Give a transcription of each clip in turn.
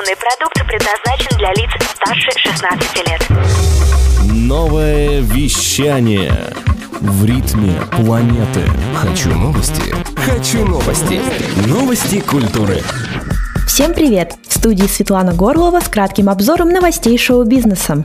Информационный продукт предназначен для лиц старше 16 лет. Новое вещание в ритме планеты. Хочу новости. Хочу новости. Новости культуры. Всем привет! В студии Светлана Горлова с кратким обзором новостей шоу-бизнеса.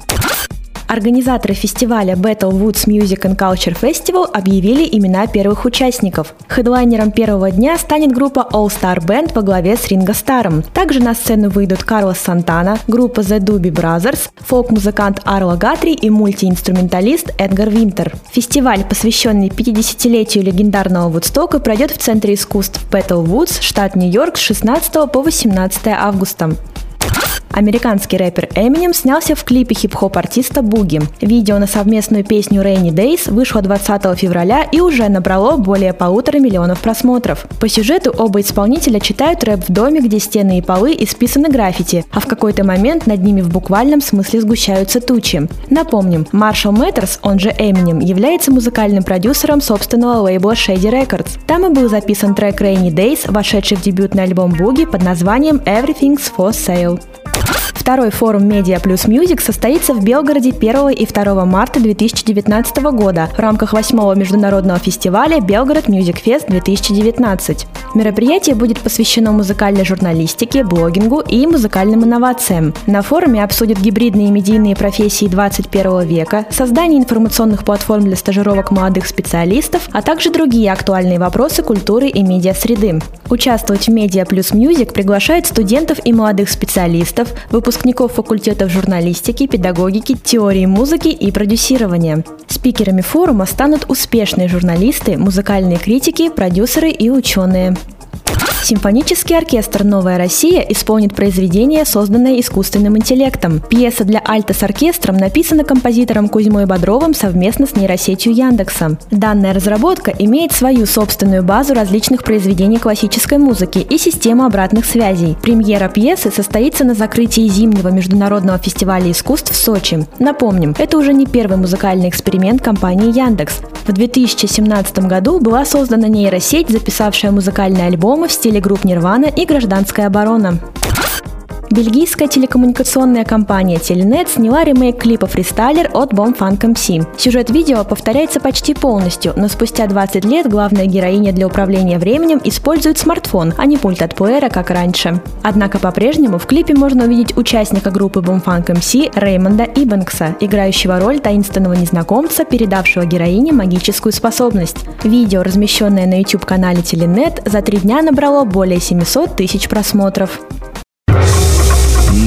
Организаторы фестиваля Battle Woods Music and Culture Festival объявили имена первых участников. Хедлайнером первого дня станет группа All Star Band во главе с Ринго Старом. Также на сцену выйдут Карлос Сантана, группа The Doobie Brothers, фолк-музыкант Арла Гатри и мультиинструменталист Эдгар Винтер. Фестиваль, посвященный 50-летию легендарного Вудстока, пройдет в Центре искусств Battle Woods, штат Нью-Йорк с 16 по 18 августа. Американский рэпер Эминем снялся в клипе хип-хоп артиста Буги. Видео на совместную песню Rainy Days вышло 20 февраля и уже набрало более полутора миллионов просмотров. По сюжету оба исполнителя читают рэп в доме, где стены и полы исписаны граффити, а в какой-то момент над ними в буквальном смысле сгущаются тучи. Напомним, Маршал Мэттерс, он же Эминем, является музыкальным продюсером собственного лейбла Shady Records. Там и был записан трек Rainy Days, вошедший в дебютный альбом Буги под названием Everything's for Sale. Второй форум Media Plus Music состоится в Белгороде 1 и 2 марта 2019 года в рамках 8 международного фестиваля Белгород Music Fest 2019. Мероприятие будет посвящено музыкальной журналистике, блогингу и музыкальным инновациям. На форуме обсудят гибридные медийные профессии 21 века, создание информационных платформ для стажировок молодых специалистов, а также другие актуальные вопросы культуры и медиасреды. Участвовать в Media Plus Music приглашают студентов и молодых специалистов, выпускников факультетов журналистики, педагогики, теории музыки и продюсирования. Спикерами форума станут успешные журналисты, музыкальные критики, продюсеры и ученые. Симфонический оркестр «Новая Россия» исполнит произведение, созданное искусственным интеллектом. Пьеса для альта с оркестром написана композитором Кузьмой Бодровым совместно с нейросетью Яндекса. Данная разработка имеет свою собственную базу различных произведений классической музыки и систему обратных связей. Премьера пьесы состоится на закрытии зимнего международного фестиваля искусств в Сочи. Напомним, это уже не первый музыкальный эксперимент компании Яндекс. В 2017 году была создана нейросеть, записавшая музыкальные альбомы в стиле групп Нирвана и Гражданская оборона. Бельгийская телекоммуникационная компания Telenet сняла ремейк клипа «Фристайлер» от Bomb Funk MC. Сюжет видео повторяется почти полностью, но спустя 20 лет главная героиня для управления временем использует смартфон, а не пульт от плеера, как раньше. Однако по-прежнему в клипе можно увидеть участника группы Bomb Funk MC Реймонда Ибанкса, играющего роль таинственного незнакомца, передавшего героине магическую способность. Видео, размещенное на YouTube-канале Telenet, за три дня набрало более 700 тысяч просмотров.